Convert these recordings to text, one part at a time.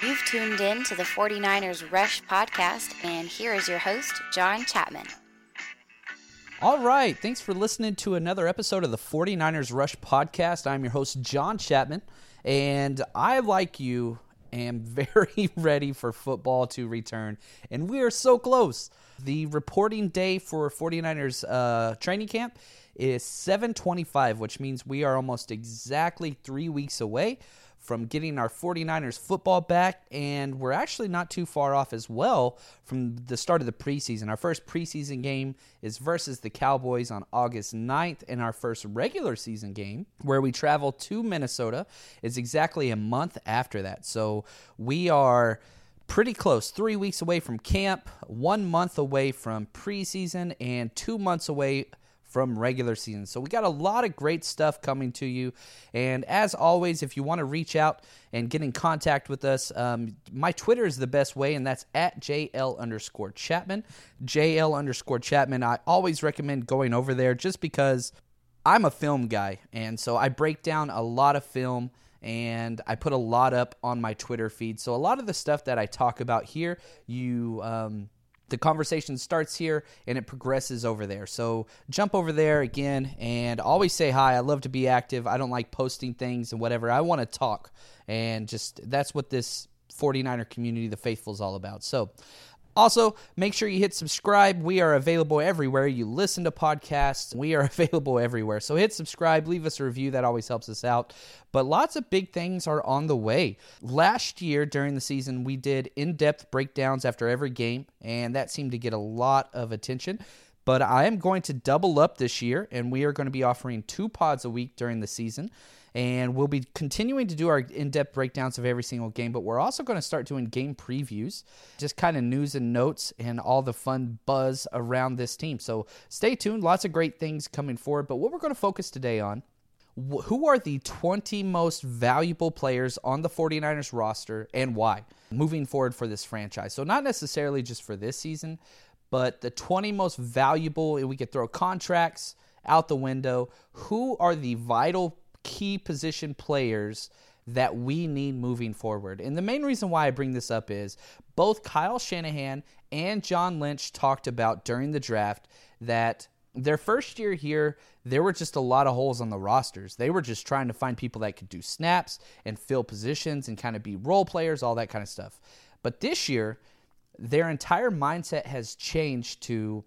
You've tuned in to the 49ers Rush podcast, and here is your host, John Chapman. All right. Thanks for listening to another episode of the 49ers Rush podcast. I'm your host, John Chapman, and I, like you, am very ready for football to return. And we are so close. The reporting day for 49ers uh, training camp is 725, which means we are almost exactly three weeks away from getting our 49ers football back, and we're actually not too far off as well from the start of the preseason. Our first preseason game is versus the Cowboys on August 9th, and our first regular season game, where we travel to Minnesota, is exactly a month after that. So we are pretty close. Three weeks away from camp, one month away from preseason, and two months away from regular season. So we got a lot of great stuff coming to you. And as always, if you want to reach out and get in contact with us, um, my Twitter is the best way, and that's at JL underscore Chapman. JL underscore Chapman. I always recommend going over there just because I'm a film guy. And so I break down a lot of film and I put a lot up on my Twitter feed. So a lot of the stuff that I talk about here, you um, the conversation starts here and it progresses over there. So jump over there again and always say hi. I love to be active. I don't like posting things and whatever. I want to talk. And just that's what this 49er community, the faithful, is all about. So also, make sure you hit subscribe. We are available everywhere you listen to podcasts. We are available everywhere. So hit subscribe, leave us a review. That always helps us out. But lots of big things are on the way. Last year during the season, we did in depth breakdowns after every game, and that seemed to get a lot of attention. But I am going to double up this year, and we are going to be offering two pods a week during the season. And we'll be continuing to do our in depth breakdowns of every single game, but we're also going to start doing game previews, just kind of news and notes and all the fun buzz around this team. So stay tuned. Lots of great things coming forward. But what we're going to focus today on who are the 20 most valuable players on the 49ers roster and why moving forward for this franchise? So, not necessarily just for this season, but the 20 most valuable, and we could throw contracts out the window. Who are the vital key position players that we need moving forward. And the main reason why I bring this up is both Kyle Shanahan and John Lynch talked about during the draft that their first year here, there were just a lot of holes on the rosters. They were just trying to find people that could do snaps and fill positions and kind of be role players, all that kind of stuff. But this year, their entire mindset has changed to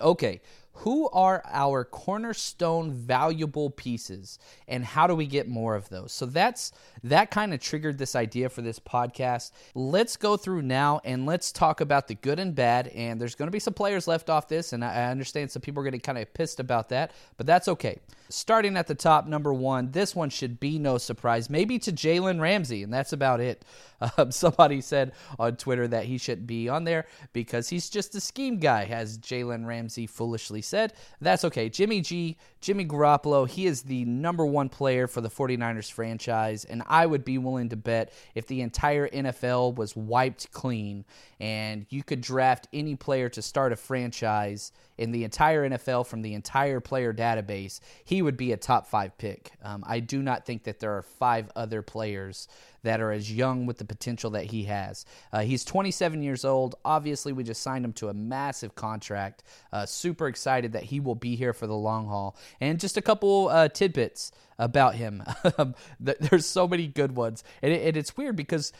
okay, who are our cornerstone valuable pieces and how do we get more of those? So that's that kind of triggered this idea for this podcast. Let's go through now and let's talk about the good and bad and there's going to be some players left off this and i understand some people are getting kind of pissed about that but that's okay. Starting at the top number one this one should be no surprise maybe to jalen ramsey and that's about it. Um, somebody said on twitter that he shouldn't be on there because he's just a scheme guy as jalen ramsey foolishly said. That's okay. Jimmy G, Jimmy Garoppolo, he is the number one player for the 49ers franchise, and I would be willing to bet if the entire NFL was wiped clean and you could draft any player to start a franchise in the entire NFL from the entire player database, he would be a top five pick. Um, I do not think that there are five other players that are as young with the potential that he has. Uh, he's 27 years old. Obviously, we just signed him to a massive contract. Uh, super excited that he will be here for the long haul. And just a couple uh, tidbits about him. There's so many good ones. And, it, and it's weird because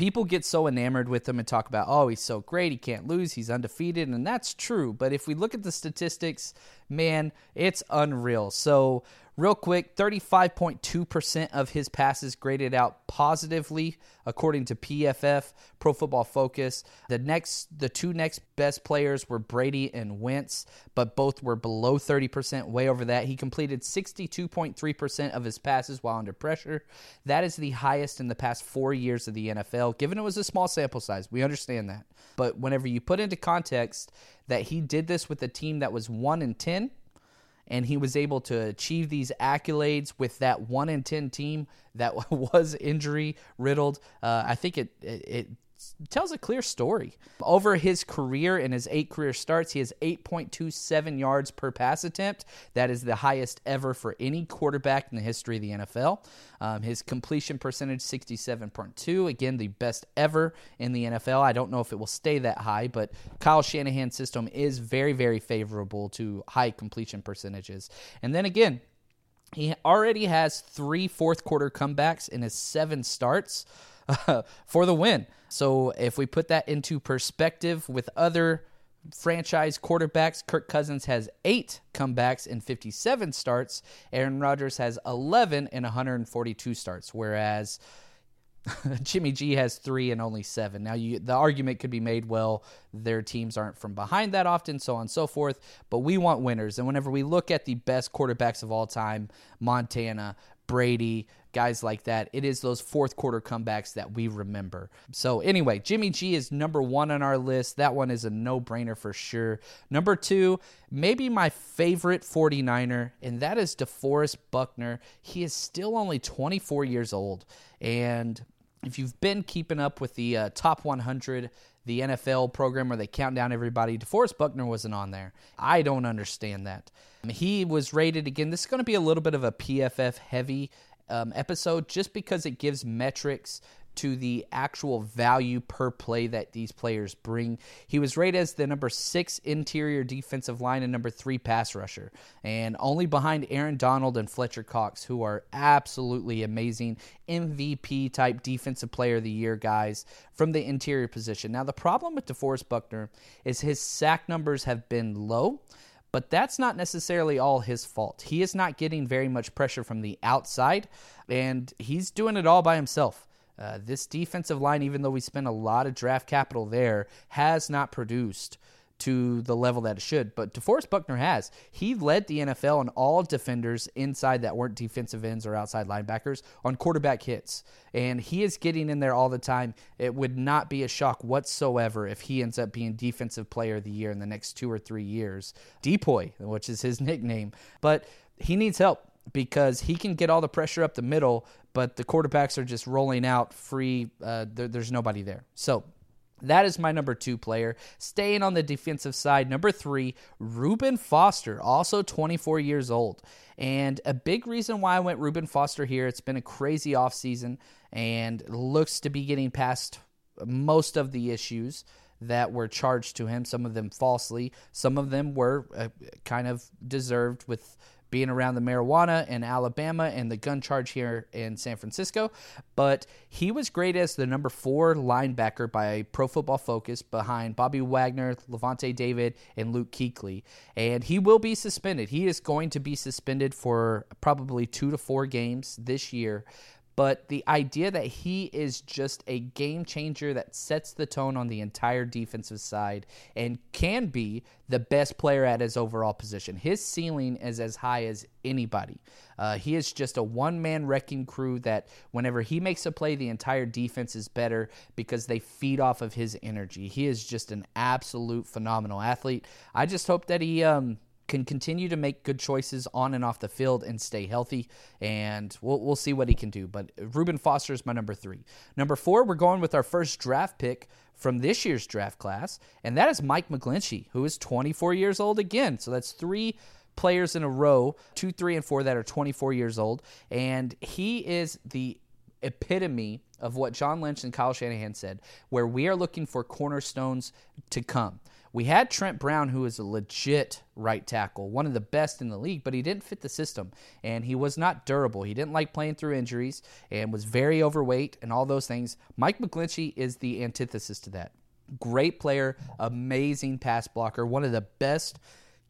people get so enamored with him and talk about, oh, he's so great, he can't lose, he's undefeated, and that's true. But if we look at the statistics, man, it's unreal. So Real quick, 35.2% of his passes graded out positively according to PFF, Pro Football Focus. The next the two next best players were Brady and Wentz, but both were below 30%, way over that. He completed 62.3% of his passes while under pressure. That is the highest in the past 4 years of the NFL. Given it was a small sample size, we understand that. But whenever you put into context that he did this with a team that was 1 in 10, and he was able to achieve these accolades with that one in ten team that was injury riddled. Uh, I think it, it, it tells a clear story. Over his career in his eight career starts, he has 8.27 yards per pass attempt. That is the highest ever for any quarterback in the history of the NFL. Um, his completion percentage, 67.2. Again, the best ever in the NFL. I don't know if it will stay that high, but Kyle Shanahan's system is very, very favorable to high completion percentages. And then again, he already has three fourth quarter comebacks in his seven starts for the win. So if we put that into perspective with other franchise quarterbacks, Kirk Cousins has eight comebacks in 57 starts. Aaron Rodgers has 11 in 142 starts, whereas Jimmy G has three and only seven. Now, you, the argument could be made well, their teams aren't from behind that often, so on and so forth, but we want winners. And whenever we look at the best quarterbacks of all time, Montana, Brady, guys like that. It is those fourth quarter comebacks that we remember. So, anyway, Jimmy G is number one on our list. That one is a no brainer for sure. Number two, maybe my favorite 49er, and that is DeForest Buckner. He is still only 24 years old. And if you've been keeping up with the uh, top 100, the NFL program where they count down everybody, DeForest Buckner wasn't on there. I don't understand that. He was rated again. This is going to be a little bit of a PFF heavy um, episode just because it gives metrics to the actual value per play that these players bring. He was rated as the number six interior defensive line and number three pass rusher, and only behind Aaron Donald and Fletcher Cox, who are absolutely amazing MVP type defensive player of the year guys from the interior position. Now, the problem with DeForest Buckner is his sack numbers have been low. But that's not necessarily all his fault. He is not getting very much pressure from the outside, and he's doing it all by himself. Uh, this defensive line, even though we spent a lot of draft capital there, has not produced to the level that it should. But DeForest Buckner has. He led the NFL in all defenders inside that weren't defensive ends or outside linebackers on quarterback hits. And he is getting in there all the time. It would not be a shock whatsoever if he ends up being defensive player of the year in the next two or three years. Depoy, which is his nickname. But he needs help because he can get all the pressure up the middle, but the quarterbacks are just rolling out free. Uh, there, there's nobody there. So that is my number two player. Staying on the defensive side, number three, Reuben Foster, also 24 years old. And a big reason why I went Reuben Foster here, it's been a crazy offseason and looks to be getting past most of the issues that were charged to him, some of them falsely, some of them were uh, kind of deserved with being around the marijuana in Alabama and the gun charge here in San Francisco. But he was great as the number four linebacker by Pro Football Focus behind Bobby Wagner, Lavonte David, and Luke Kuechly. And he will be suspended. He is going to be suspended for probably two to four games this year but the idea that he is just a game changer that sets the tone on the entire defensive side and can be the best player at his overall position. His ceiling is as high as anybody. Uh, he is just a one man wrecking crew that whenever he makes a play, the entire defense is better because they feed off of his energy. He is just an absolute phenomenal athlete. I just hope that he. Um, can continue to make good choices on and off the field and stay healthy. And we'll, we'll see what he can do. But Reuben Foster is my number three. Number four, we're going with our first draft pick from this year's draft class, and that is Mike McGlinchey, who is 24 years old again. So that's three players in a row, two, three, and four that are 24 years old. And he is the epitome of what John Lynch and Kyle Shanahan said, where we are looking for cornerstones to come. We had Trent Brown, who is a legit right tackle, one of the best in the league, but he didn't fit the system and he was not durable. He didn't like playing through injuries and was very overweight and all those things. Mike McGlinchey is the antithesis to that. Great player, amazing pass blocker, one of the best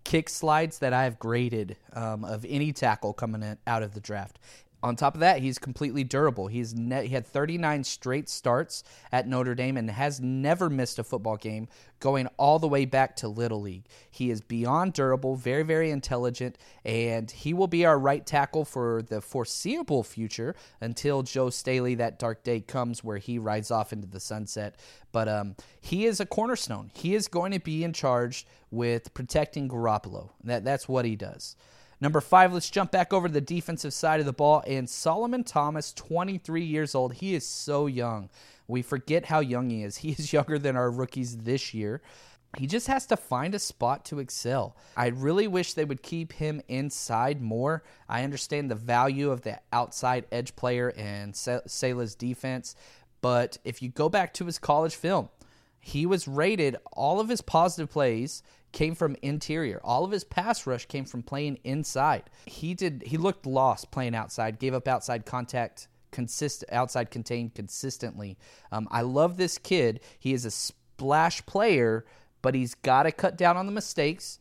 kick slides that I've graded um, of any tackle coming in, out of the draft. On top of that, he's completely durable. He's ne- he had 39 straight starts at Notre Dame and has never missed a football game, going all the way back to Little League. He is beyond durable, very, very intelligent, and he will be our right tackle for the foreseeable future until Joe Staley, that dark day comes where he rides off into the sunset. But um, he is a cornerstone. He is going to be in charge with protecting Garoppolo. That, that's what he does. Number five, let's jump back over to the defensive side of the ball. And Solomon Thomas, 23 years old. He is so young. We forget how young he is. He is younger than our rookies this year. He just has to find a spot to excel. I really wish they would keep him inside more. I understand the value of the outside edge player and Saleh's defense, but if you go back to his college film, he was rated all of his positive plays came from interior. All of his pass rush came from playing inside. He did he looked lost playing outside, gave up outside contact consist outside contained consistently. Um, I love this kid. He is a splash player, but he's got to cut down on the mistakes,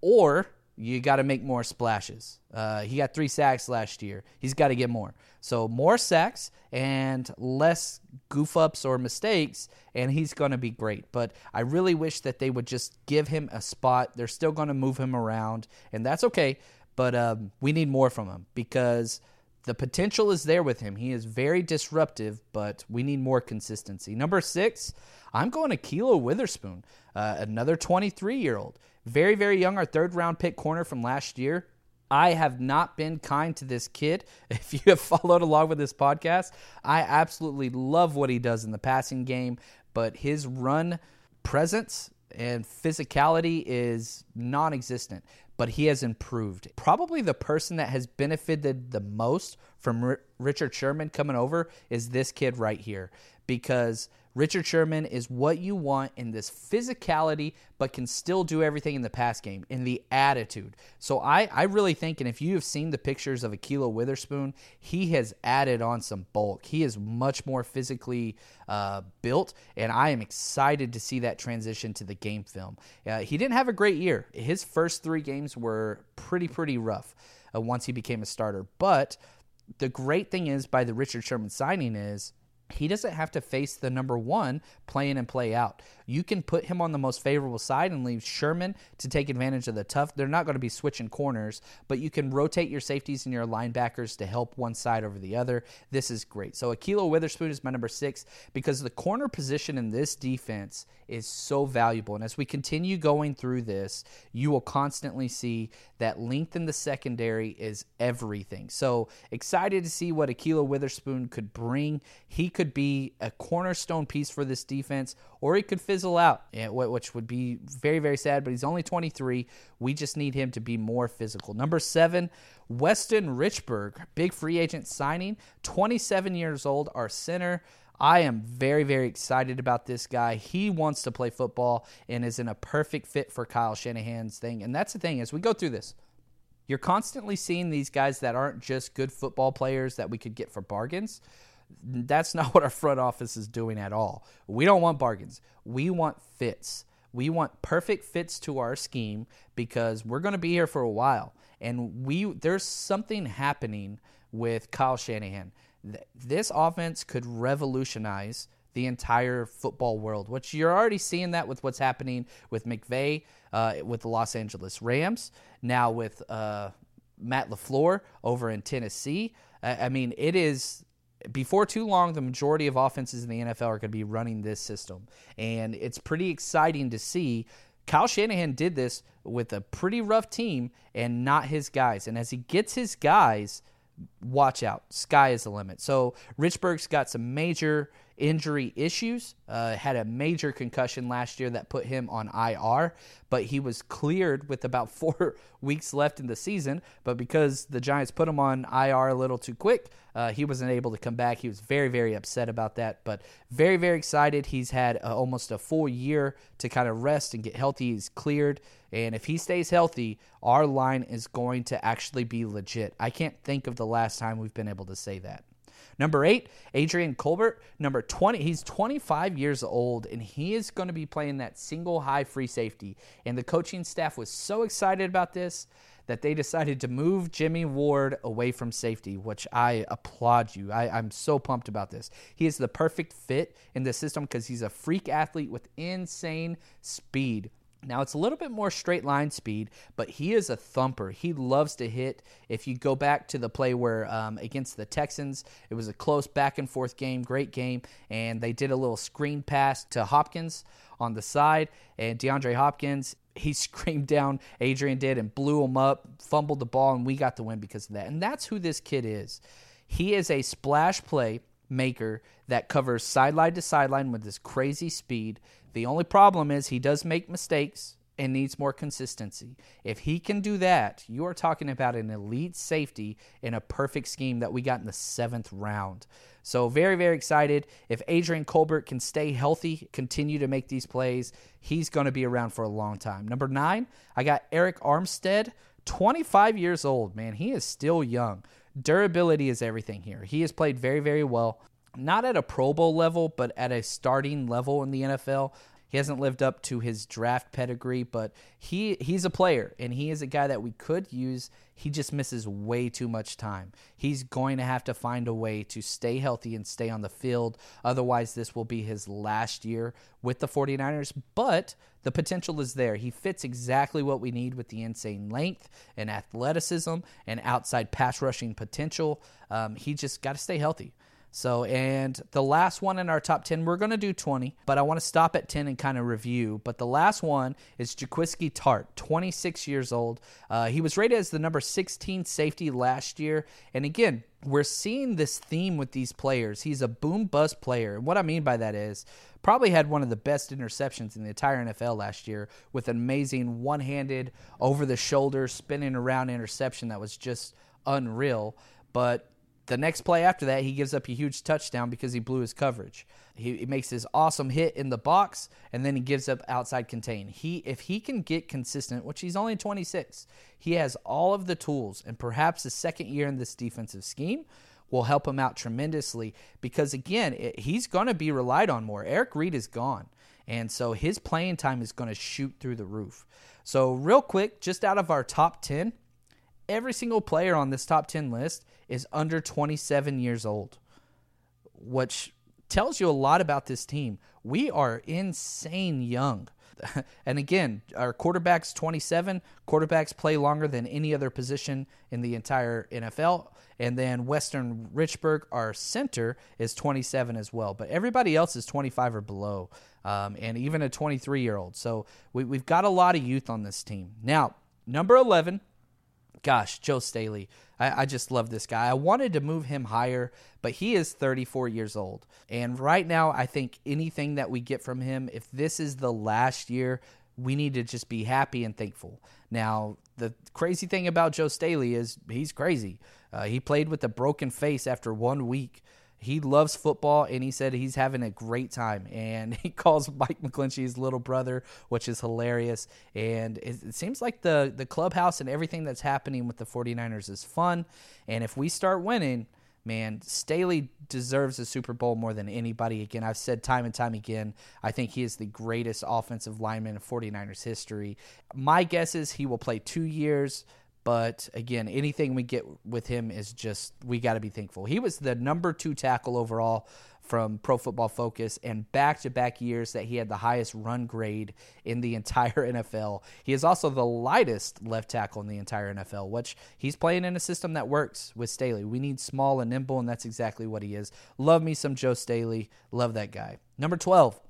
or you got to make more splashes. Uh, he got three sacks last year. He's got to get more. So more sacks and less goof ups or mistakes, and he's going to be great. But I really wish that they would just give him a spot. They're still going to move him around, and that's okay. But um, we need more from him because the potential is there with him. He is very disruptive, but we need more consistency. Number six, I'm going to Ahkello Witherspoon, uh, another 23 year old. Very, very young, our third round pick corner from last year. I have not been kind to this kid. If you have followed along with this podcast, I absolutely love what he does in the passing game, but his run presence and physicality is non existent, but he has improved. Probably the person that has benefited the most from R- Richard Sherman coming over is this kid right here because Richard Sherman is what you want in this physicality, but can still do everything in the pass game, in the attitude. So I, I really think, and if you have seen the pictures of Ahkello Witherspoon, he has added on some bulk. He is much more physically uh, built, and I am excited to see that transition to the game film. Uh, he didn't have a great year. His first three games were pretty, pretty rough uh, once he became a starter. But the great thing is, by the Richard Sherman signing, is he doesn't have to face the number one play in and play out. You can put him on the most favorable side and leave Sherman to take advantage of the tough. They're not going to be switching corners, but you can rotate your safeties and your linebackers to help one side over the other. This is great. So Ahkello Witherspoon is my number six because the corner position in this defense is so valuable. And as we continue going through this, you will constantly see that length in the secondary is everything. So excited to see what Ahkello Witherspoon could bring. He could be a cornerstone piece for this defense, or he could fizzle out, which would be very, very sad. But he's only 23. We just need him to be more physical. Number seven, Weston Richburg, big free agent signing, 27 years old, our center. I am very, very excited about this guy. He wants to play football and is in a perfect fit for Kyle Shanahan's thing. And that's the thing as we go through this. You're constantly seeing these guys that aren't just good football players that we could get for bargains. That's not what our front office is doing at all. We don't want bargains. We want fits. We want perfect fits to our scheme because we're going to be here for a while. And we there's something happening with Kyle Shanahan this offense could revolutionize the entire football world, which you're already seeing that with what's happening with McVay, uh, with the Los Angeles Rams, now with uh, Matt LaFleur over in Tennessee. I, I mean, it is before too long, the majority of offenses in the NFL are going to be running this system. And it's pretty exciting to see. Kyle Shanahan did this with a pretty rough team and not his guys. And as he gets his guys, watch out. Sky is the limit. So Richburg's got some major injury issues. Uh, had a major concussion last year that put him on IR, but he was cleared with about four weeks left in the season. But because the Giants put him on IR a little too quick, uh, he wasn't able to come back. He was very, very upset about that, but very, very excited. He's had uh, almost a full year to kind of rest and get healthy. He's cleared. And if he stays healthy, our line is going to actually be legit. I can't think of the last time we've been able to say that. Number eight, Adrian Colbert. Number 20, he's 25 years old and he is going to be playing that single high free safety. And the coaching staff was so excited about this that they decided to move Jimmy Ward away from safety, which I applaud you. I, am so pumped about this. He is the perfect fit in the system because he's a freak athlete with insane speed. Now it's a little bit more straight line speed, but he is a thumper. He loves to hit. If you go back to the play where um, against the Texans, it was a close back and forth game, great game, and they did a little screen pass to Hopkins on the side, and DeAndre Hopkins he screamed down Adrian did and blew him up, fumbled the ball, and we got the win because of that. And that's who this kid is. He is a splash play maker that covers sideline to sideline with this crazy speed. The only problem is he does make mistakes and needs more consistency. If he can do that, you are talking about an elite safety in a perfect scheme that we got in the seventh round. So, very, very excited. If Adrian Colbert can stay healthy, continue to make these plays, he's going to be around for a long time. Number nine, I got Arik Armstead, 25 years old, man. He is still young. Durability is everything here. He has played very, very well not at a Pro Bowl level, but at a starting level in the NFL. He hasn't lived up to his draft pedigree, but he he's a player and he is a guy that we could use. He just misses way too much time. He's going to have to find a way to stay healthy and stay on the field. Otherwise, this will be his last year with the 49ers, but the potential is there. He fits exactly what we need with the insane length and athleticism and outside pass rushing potential. Um, he just got to stay healthy. So, and the last one in our top 10, we're going to do 20, but I want to stop at 10 and kind of review. But the last one is Jaquiski Tartt, 26 years old. Uh, he was rated as the number 16 safety last year. And again, we're seeing this theme with these players. He's a boom bust player. And what I mean by that is, probably had one of the best interceptions in the entire NFL last year with an amazing one handed, over the shoulder, spinning around interception that was just unreal. But the next play after that, he gives up a huge touchdown because he blew his coverage. He, he, makes his awesome hit in the box, and then he gives up outside contain. He, if he can get consistent, which he's only 26, he has all of the tools, and perhaps his second year in this defensive scheme will help him out tremendously. Because again, it, he's going to be relied on more. Eric Reid is gone, and so his playing time is going to shoot through the roof. So real quick, just out of our top 10, every single player on this top 10 list is under 27 years old, which tells you a lot about this team. We are insane young. and again, our quarterback's 27. Quarterbacks play longer than any other position in the entire NFL. And then Weston Richburg, our center, is 27 as well. But everybody else is 25 or below, um, and even a 23 year old. So we, we've got a lot of youth on this team. Now, number 11, gosh, Joe Staley. I, I, just love this guy. I wanted to move him higher, but he is 34 years old. And right now, I think anything that we get from him, if this is the last year, we need to just be happy and thankful. Now, the crazy thing about Joe Staley is he's crazy. Uh, he played with a broken face after one week he loves football and he said he's having a great time. And he calls mike mcglinchey his little brother which is hilarious. And it, seems like the, the clubhouse and everything that's happening with the 49ers is fun. And if we start winning man staley deserves a super bowl more than anybody again. I've said time and time again i think he is the greatest offensive lineman in 49ers history. My guess is he will play two years but again, anything we get with him is just, we got to be thankful. He was the number two tackle overall from Pro Football Focus, and back to back years that he had the highest run grade in the entire NFL. He is also the lightest left tackle in the entire NFL, which he's playing in a system that works with Staley. We need small and nimble, and that's exactly what he is. Love me some Joe Staley. Love that guy. Number 12,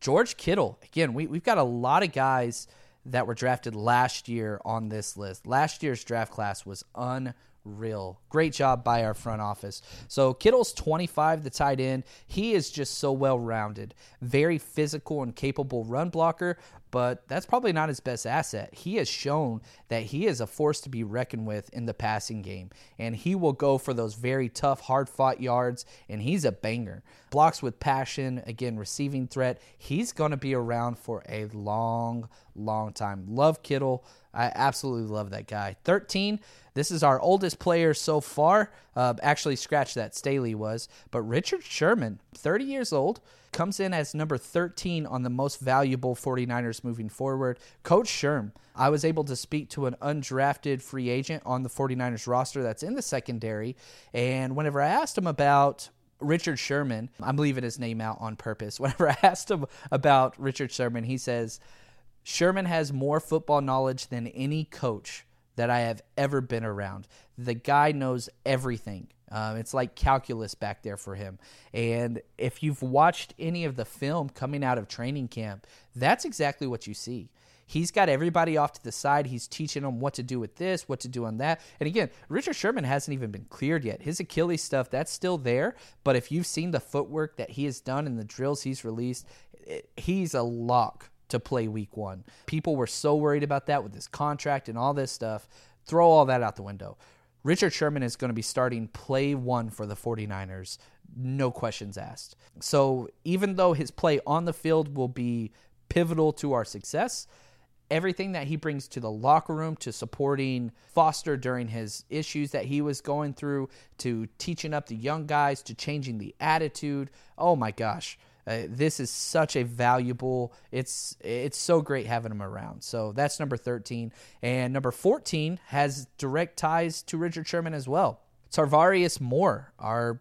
George Kittle. Again, we, we've got a lot of guys that were drafted last year on this list. Last year's draft class was unreal. Great job by our front office. So Kittle's 25, the tight end. He is just so well rounded, very physical and capable run blocker, but that's probably not his best asset. He has shown that he is a force to be reckoned with in the passing game, and he will go for those very tough, hard fought yards, and he's a banger. Blocks with passion, again, receiving threat. He's going to be around for a long, long time. Love Kittle. I absolutely love that guy. 13, this is our oldest player so far. Uh, actually, scratch that, Staley was. But Richard Sherman, 30 years old, comes in as number 13 on the most valuable 49ers moving forward. Coach Sherm, I was able to speak to an undrafted free agent on the 49ers roster that's in the secondary. And whenever I asked him about Richard Sherman, I'm leaving his name out on purpose. Whenever I asked him about Richard Sherman, he says, Sherman has more football knowledge than any coach that I have ever been around. The guy knows everything. Um, it's like calculus back there for him. And if you've watched any of the film coming out of training camp, that's exactly what you see. He's got everybody off to the side. He's teaching them what to do with this, what to do on that. And again, Richard Sherman hasn't even been cleared yet. His Achilles stuff, that's still there. But if you've seen the footwork that he has done and the drills he's released, it, he's a lock to play week one. People were so worried about that with his contract and all this stuff. Throw all that out the window. Richard Sherman is going to be starting play one for the 49ers, no questions asked. So even though his play on the field will be pivotal to our success, everything that he brings to the locker room, to supporting Foster during his issues that he was going through, to teaching up the young guys, to changing the attitude. Oh my gosh. Uh, this is such a valuable. It's it's so great having him around. So that's number 13, and number 14 has direct ties to Richard Sherman as well. Tarvarius Moore, our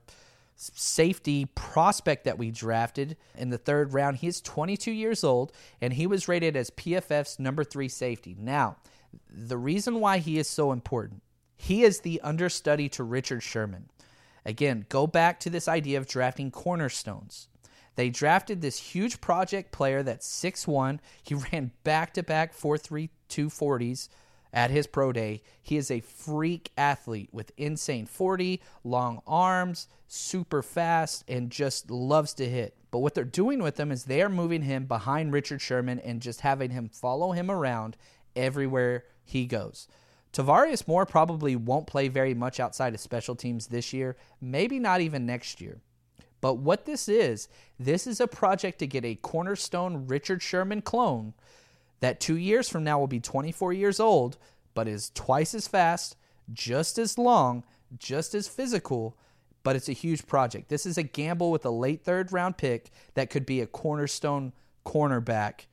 safety prospect that we drafted in the third round. He's 22 years old, and he was rated as PFF's number three safety. Now, the reason why he is so important, he is the understudy to Richard Sherman. Again, go back to this idea of drafting cornerstones. They drafted this huge project player that's 6'1. He ran back to back 4'3 240s at his pro day. He is a freak athlete with insane 40, long arms, super fast, and just loves to hit. But what they're doing with him is they are moving him behind Richard Sherman and just having him follow him around everywhere he goes. Tarvarius Moore probably won't play very much outside of special teams this year, maybe not even next year. But what this is, this is a project to get a cornerstone Richard Sherman clone that two years from now will be 24 years old, but is twice as fast, just as long, just as physical, but it's a huge project. This is a gamble with a late third round pick that could be a cornerstone cornerback.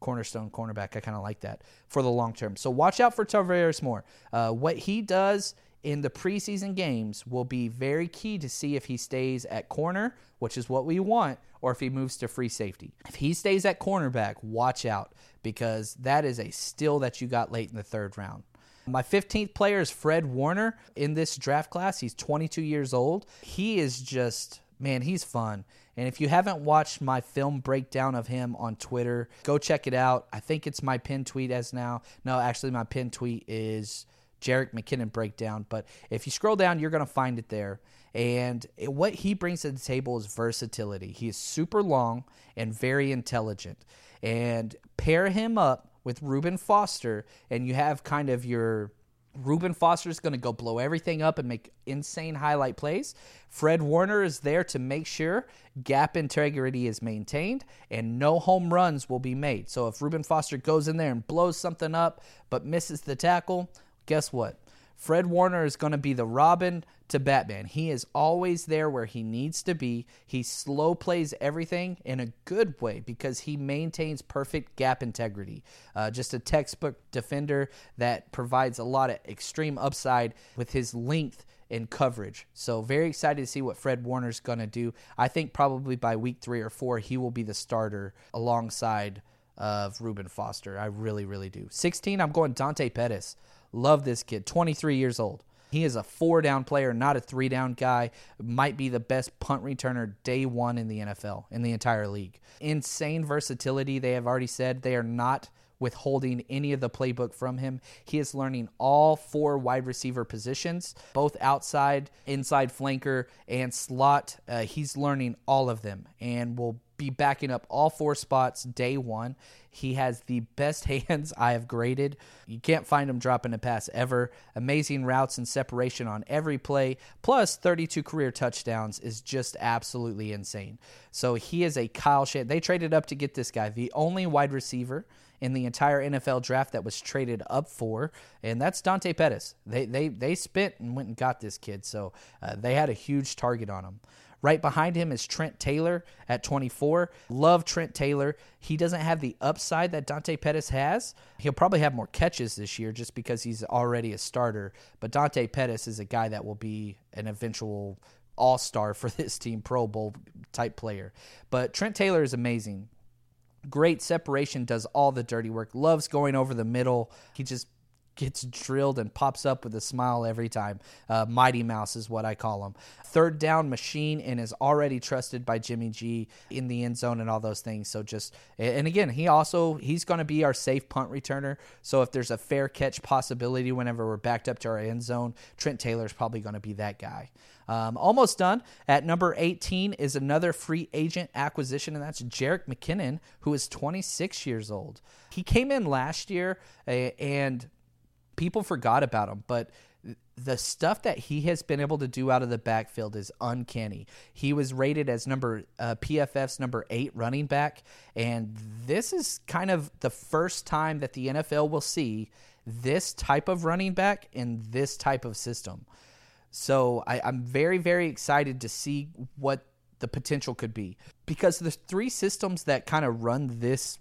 Cornerstone cornerback. I kind of like that for the long term. So watch out for Tarvarius Moore. Uh, what he does in the preseason games will be very key to see if he stays at corner, which is what we want, or if he moves to free safety. If he stays at cornerback, watch out because that is a steal that you got late in the third round. My 15th player is Fred Warner in this draft class. He's 22 years old. He is just, man, he's fun. And if you haven't watched my film breakdown of him on Twitter, go check it out. I think it's my pin tweet as now. No, actually, my pin tweet is Jerick McKinnon breakdown. But if you scroll down, you're going to find it there. And what he brings to the table is versatility. He is super long and very intelligent. And pair him up with Reuben Foster, and you have kind of your Reuben Foster is going to go blow everything up and make insane highlight plays. Fred Warner is there to make sure gap integrity is maintained and no home runs will be made. So if Reuben Foster goes in there and blows something up but misses the tackle, guess what? Fred Warner is going to be the Robin to Batman. He is always there where he needs to be. He slow plays everything in a good way because he maintains perfect gap integrity. Uh, just a textbook defender that provides a lot of extreme upside with his length and coverage. So very excited to see what Fred Warner's going to do. I think probably by week three or four he will be the starter alongside of Reuben Foster. I really, really do. 16, I'm going Dante Pettis. Love this kid, 23 years old. He is a four down player, not a three down guy. Might be the best punt returner day one in the NFL, in the entire league. Insane versatility. They have already said they are not withholding any of the playbook from him. He is learning all four wide receiver positions, both outside, inside flanker, and slot. Uh, he's learning all of them and will be backing up all four spots day one. He has the best hands I have graded. You can't find him dropping a pass ever. Amazing routes and separation on every play, plus 32 career touchdowns is just absolutely insane. So he is a Kyle. They traded up to get this guy, the only wide receiver in the entire NFL draft that was traded up for, and that's Dante Pettis. They they they spent and went and got this kid, so uh, they had a huge target on him. Right behind him is Trent Taylor at 24. Love Trent Taylor. He doesn't have the upside that Dante Pettis has. He'll probably have more catches this year just because he's already a starter. But Dante Pettis is a guy that will be an eventual all star for this team, Pro Bowl type player. But Trent Taylor is amazing. Great separation, does all the dirty work, loves going over the middle. He just gets drilled and pops up with a smile every time. Uh, Mighty Mouse is what I call him. Third down machine and is already trusted by Jimmy G in the end zone and all those things. So just and again, he also he's going to be our safe punt returner. So if there's a fair catch possibility whenever we're backed up to our end zone, Trent Taylor's probably going to be that guy. Um, almost done. At number 18 is another free agent acquisition, and that's Jerick McKinnon, who is 26 years old. He came in last year and people forgot about him, but the stuff that he has been able to do out of the backfield is uncanny. He was rated as number uh, PFF's number eight running back, and this is kind of the first time that the NFL will see this type of running back in this type of system. So I, I'm very, very excited to see what the potential could be because the three systems that kind of run this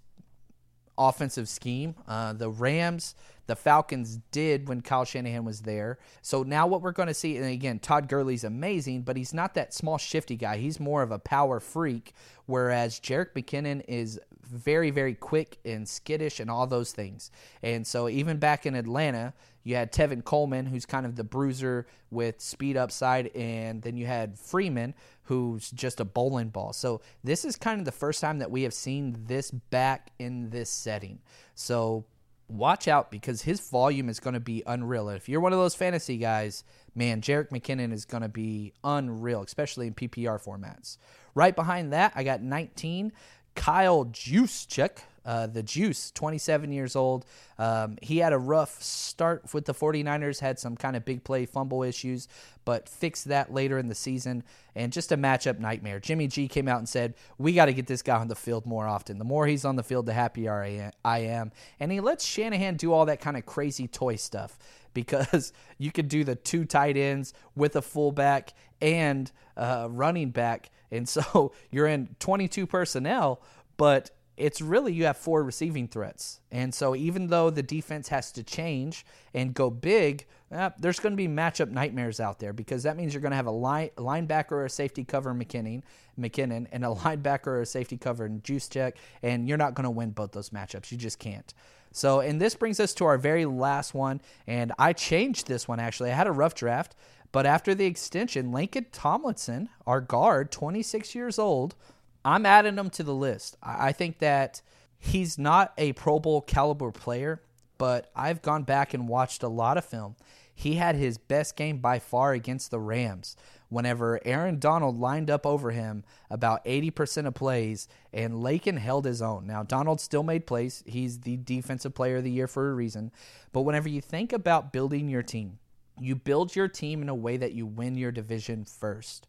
offensive scheme. Uh, the Rams, the Falcons did when Kyle Shanahan was there. So now what we're going to see, and again, Todd Gurley's amazing, but he's not that small, shifty guy. He's more of a power freak, whereas Jerick McKinnon is very, very quick and skittish and all those things. And so even back in Atlanta, you had Tevin Coleman, who's kind of the bruiser with speed upside, and then you had Freeman, who's just a bowling ball. So this is kind of the first time that we have seen this back in this setting. So watch out because his volume is going to be unreal. If you're one of those fantasy guys, man, Jerick McKinnon is going to be unreal, especially in PPR formats. Right behind that, I got 19, Kyle Juszczyk, uh, the Juice, 27 years old. Um, he had a rough start with the 49ers, had some kind of big play fumble issues, but fixed that later in the season. And just a matchup nightmare. Jimmy G came out and said, We got to get this guy on the field more often. The more he's on the field, the happier I am. And he lets Shanahan do all that kind of crazy toy stuff because you could do the two tight ends with a fullback and running back. And so you're in 22 personnel, but it's really you have four receiving threats. And so even though the defense has to change and go big, eh, there's going to be matchup nightmares out there because that means you're going to have a line, linebacker or a safety cover McKinnon, McKinnon and a linebacker or a safety cover in Juszczyk, and you're not going to win both those matchups. You just can't. So, and this brings us to our very last one, and I changed this one actually. I had a rough draft, but after the extension, Laken Tomlinson, our guard, 26 years old, I'm adding him to the list. I think that he's not a Pro Bowl caliber player, but I've gone back and watched a lot of film. He had his best game by far against the Rams whenever Aaron Donald lined up over him about 80% of plays and Laken held his own. Now, Donald still made plays. He's the defensive player of the year for a reason. But whenever you think about building your team, you build your team in a way that you win your division first.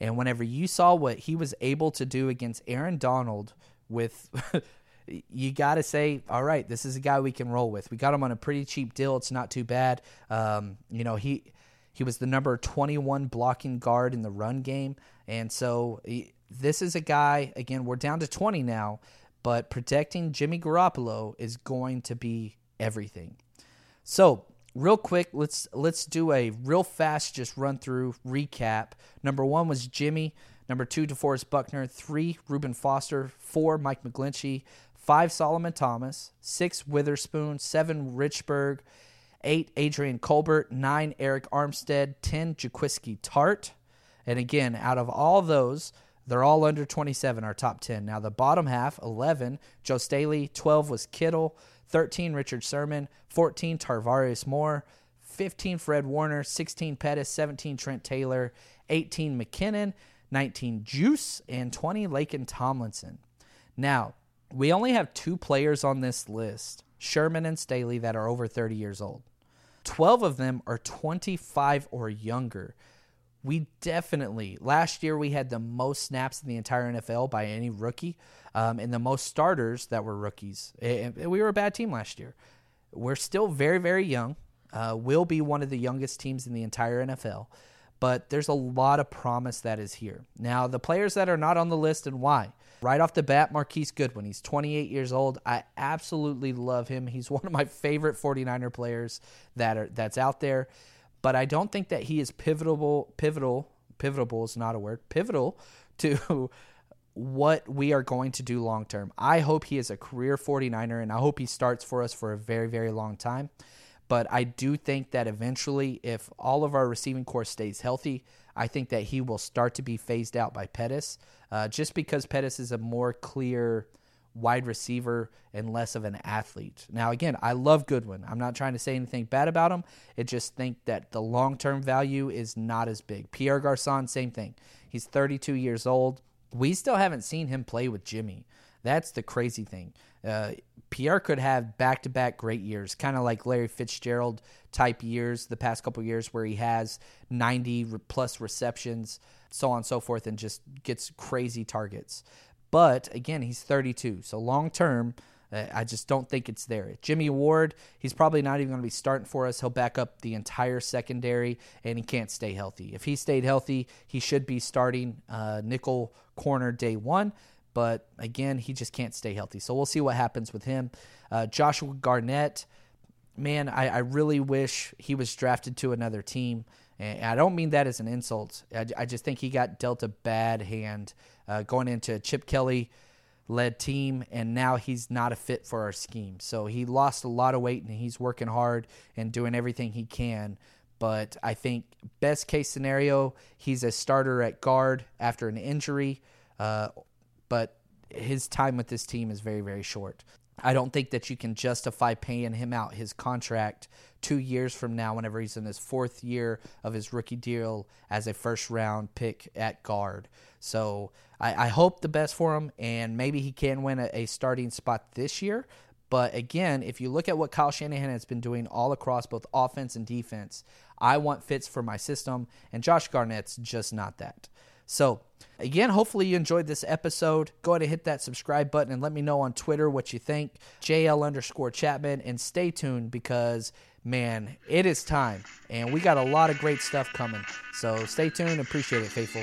And whenever you saw what he was able to do against Aaron Donald with you got to say, all right, this is a guy we can roll with. We got him on a pretty cheap deal. It's not too bad. Um, you know, he he was the number 21 blocking guard in the run game. And so he, this is a guy, again, we're down to 20 now, but protecting Jimmy Garoppolo is going to be everything. So real quick, let's let's do a real fast just run through recap. Number one was Jimmy. Number two, DeForest Buckner. Three, Reuben Foster. Four, Mike McGlinchey. Five, Solomon Thomas. Six, Witherspoon. Seven, Richburg. Eight, Adrian Colbert. Nine, arik Armstead. Ten, Jaquiski tartt And again, out of all those, they're all under 27, our top 10. Now, the bottom half, 11, Joe Staley. 12 was Kittle. 13 Richard Sherman, 14 Tarvarius Moore, 15 Fred Warner, 16 Pettis, 17 Trent Taylor, 18 McKinnon, 19 Juice, and 20 Laken Tomlinson. Now, we only have two players on this list, Sherman and Staley, that are over 30 years old. 12 of them are 25 or younger. We definitely, last year we had the most snaps in the entire NFL by any rookie um, and the most starters that were rookies. And we were a bad team last year. We're still very, very young. Uh, will be one of the youngest teams in the entire NFL but there's a lot of promise that is here. Now, the players that are not on the list and why. Right off the bat, Marquise Goodwin. He's 28 years old. I absolutely love him. He's one of my favorite 49er players that are that's out there. But I don't think that he is pivotal pivotal pivotal is not a word. Pivotal to what we are going to do long term. I hope he is a career 49er and I hope he starts for us for a very very long time. But I do think that eventually, if all of our receiving corps stays healthy, I think that he will start to be phased out by Pettis, uh, just because Pettis is a more clear wide receiver and less of an athlete. Now, again, I love Goodwin. I'm not trying to say anything bad about him. I just think that the long term value is not as big. Pierre Garcon, same thing. He's 32 years old. We still haven't seen him play with Jimmy. That's the crazy thing. Uh, Pierre could have back to back great years, kind of like Larry Fitzgerald type years the past couple years where he has 90 plus receptions, so on and so forth, and just gets crazy targets. But again, he's 32. So long term, I just don't think it's there. Jimmy Ward, he's probably not even going to be starting for us. He'll back up the entire secondary, and he can't stay healthy. If he stayed healthy, he should be starting uh, nickel corner day one but again, he just can't stay healthy. So we'll see what happens with him. Uh, Joshua Garnett, man, I, I, really wish he was drafted to another team. And I don't mean that as an insult. I, I just think he got dealt a bad hand uh, going into Chip Kelly led team, and now he's not a fit for our scheme. So he lost a lot of weight, and he's working hard and doing everything he can. But I think best case scenario, he's a starter at guard after an injury, uh, but his time with this team is very, very short. I don't think that you can justify paying him out his contract two years from now, whenever he's in his fourth year of his rookie deal as a first round pick at guard. So I, I hope the best for him, and maybe he can win a, a starting spot this year. But again, if you look at what Kyle Shanahan has been doing all across both offense and defense, I want fits for my system, and Josh Garnett's just not that. So, again, hopefully you enjoyed this episode. Go ahead and hit that subscribe button and let me know on Twitter what you think. JL underscore Chapman. And stay tuned because, man, it is time. And we got a lot of great stuff coming. So stay tuned. Appreciate it, faithful.